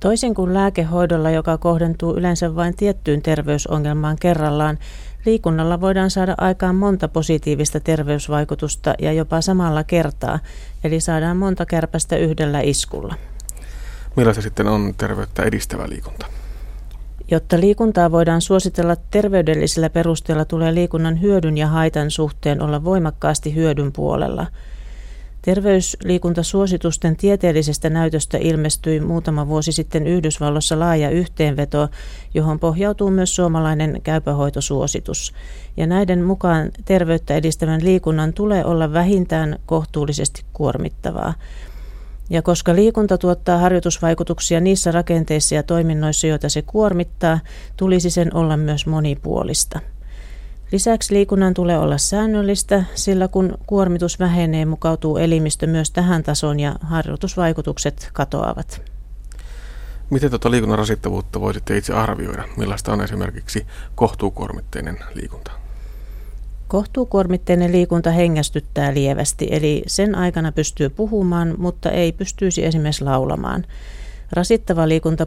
Toisin kuin lääkehoidolla, joka kohdentuu yleensä vain tiettyyn terveysongelmaan kerrallaan, liikunnalla voidaan saada aikaan monta positiivista terveysvaikutusta ja jopa samalla kertaa, eli saadaan monta kärpästä yhdellä iskulla. Millaista sitten on terveyttä edistävä liikunta? Jotta liikuntaa voidaan suositella terveydellisillä perusteella, tulee liikunnan hyödyn ja haitan suhteen olla voimakkaasti hyödyn puolella – Terveysliikuntasuositusten tieteellisestä näytöstä ilmestyi muutama vuosi sitten Yhdysvalloissa laaja yhteenveto, johon pohjautuu myös suomalainen käypähoitosuositus. Ja näiden mukaan terveyttä edistävän liikunnan tulee olla vähintään kohtuullisesti kuormittavaa. Ja koska liikunta tuottaa harjoitusvaikutuksia niissä rakenteissa ja toiminnoissa, joita se kuormittaa, tulisi sen olla myös monipuolista. Lisäksi liikunnan tulee olla säännöllistä, sillä kun kuormitus vähenee, mukautuu elimistö myös tähän tasoon ja harjoitusvaikutukset katoavat. Miten tuota liikunnan rasittavuutta voisitte itse arvioida? Millaista on esimerkiksi kohtuukuormitteinen liikunta? Kohtuukuormitteinen liikunta hengästyttää lievästi, eli sen aikana pystyy puhumaan, mutta ei pystyisi esimerkiksi laulamaan. Rasittava liikunta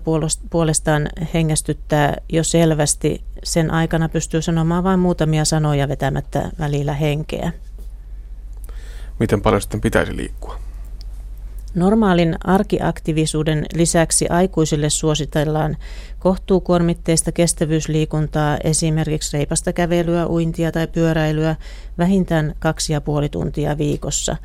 puolestaan hengästyttää jo selvästi. Sen aikana pystyy sanomaan vain muutamia sanoja vetämättä välillä henkeä. Miten paljon sitten pitäisi liikkua? Normaalin arkiaktiivisuuden lisäksi aikuisille suositellaan kohtuukuormitteista kestävyysliikuntaa, esimerkiksi reipasta kävelyä, uintia tai pyöräilyä vähintään kaksi ja puoli tuntia viikossa,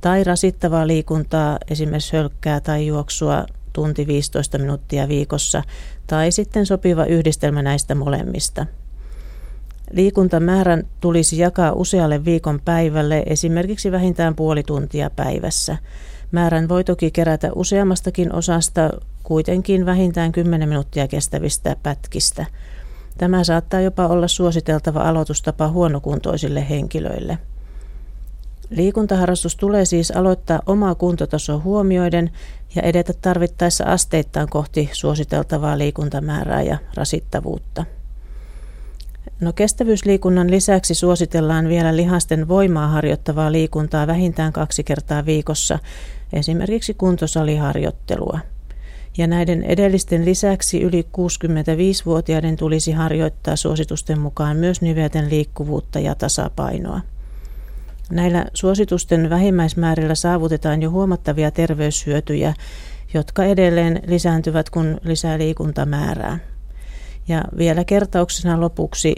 tai rasittavaa liikuntaa, esimerkiksi hölkkää tai juoksua tunti 15 minuuttia viikossa tai sitten sopiva yhdistelmä näistä molemmista. Liikuntamäärän tulisi jakaa usealle viikon päivälle, esimerkiksi vähintään puoli tuntia päivässä. Määrän voi toki kerätä useammastakin osasta, kuitenkin vähintään 10 minuuttia kestävistä pätkistä. Tämä saattaa jopa olla suositeltava aloitustapa huonokuntoisille henkilöille. Liikuntaharrastus tulee siis aloittaa omaa kuntotasoa huomioiden ja edetä tarvittaessa asteittain kohti suositeltavaa liikuntamäärää ja rasittavuutta. No kestävyysliikunnan lisäksi suositellaan vielä lihasten voimaa harjoittavaa liikuntaa vähintään kaksi kertaa viikossa, esimerkiksi kuntosaliharjoittelua. Ja näiden edellisten lisäksi yli 65-vuotiaiden tulisi harjoittaa suositusten mukaan myös nivelten liikkuvuutta ja tasapainoa. Näillä suositusten vähimmäismäärillä saavutetaan jo huomattavia terveyshyötyjä, jotka edelleen lisääntyvät, kun lisää liikuntamäärää. Ja vielä kertauksena lopuksi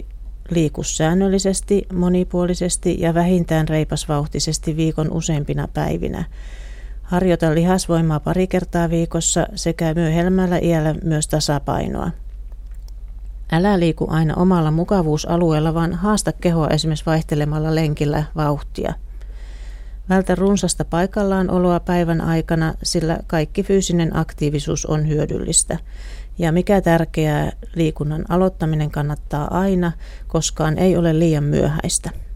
liiku säännöllisesti, monipuolisesti ja vähintään reipasvauhtisesti viikon useimpina päivinä. Harjoita lihasvoimaa pari kertaa viikossa sekä myöhemmällä iällä myös tasapainoa. Älä liiku aina omalla mukavuusalueella, vaan haasta kehoa esimerkiksi vaihtelemalla lenkillä vauhtia. Vältä runsasta paikallaan oloa päivän aikana, sillä kaikki fyysinen aktiivisuus on hyödyllistä. Ja mikä tärkeää, liikunnan aloittaminen kannattaa aina, koskaan ei ole liian myöhäistä.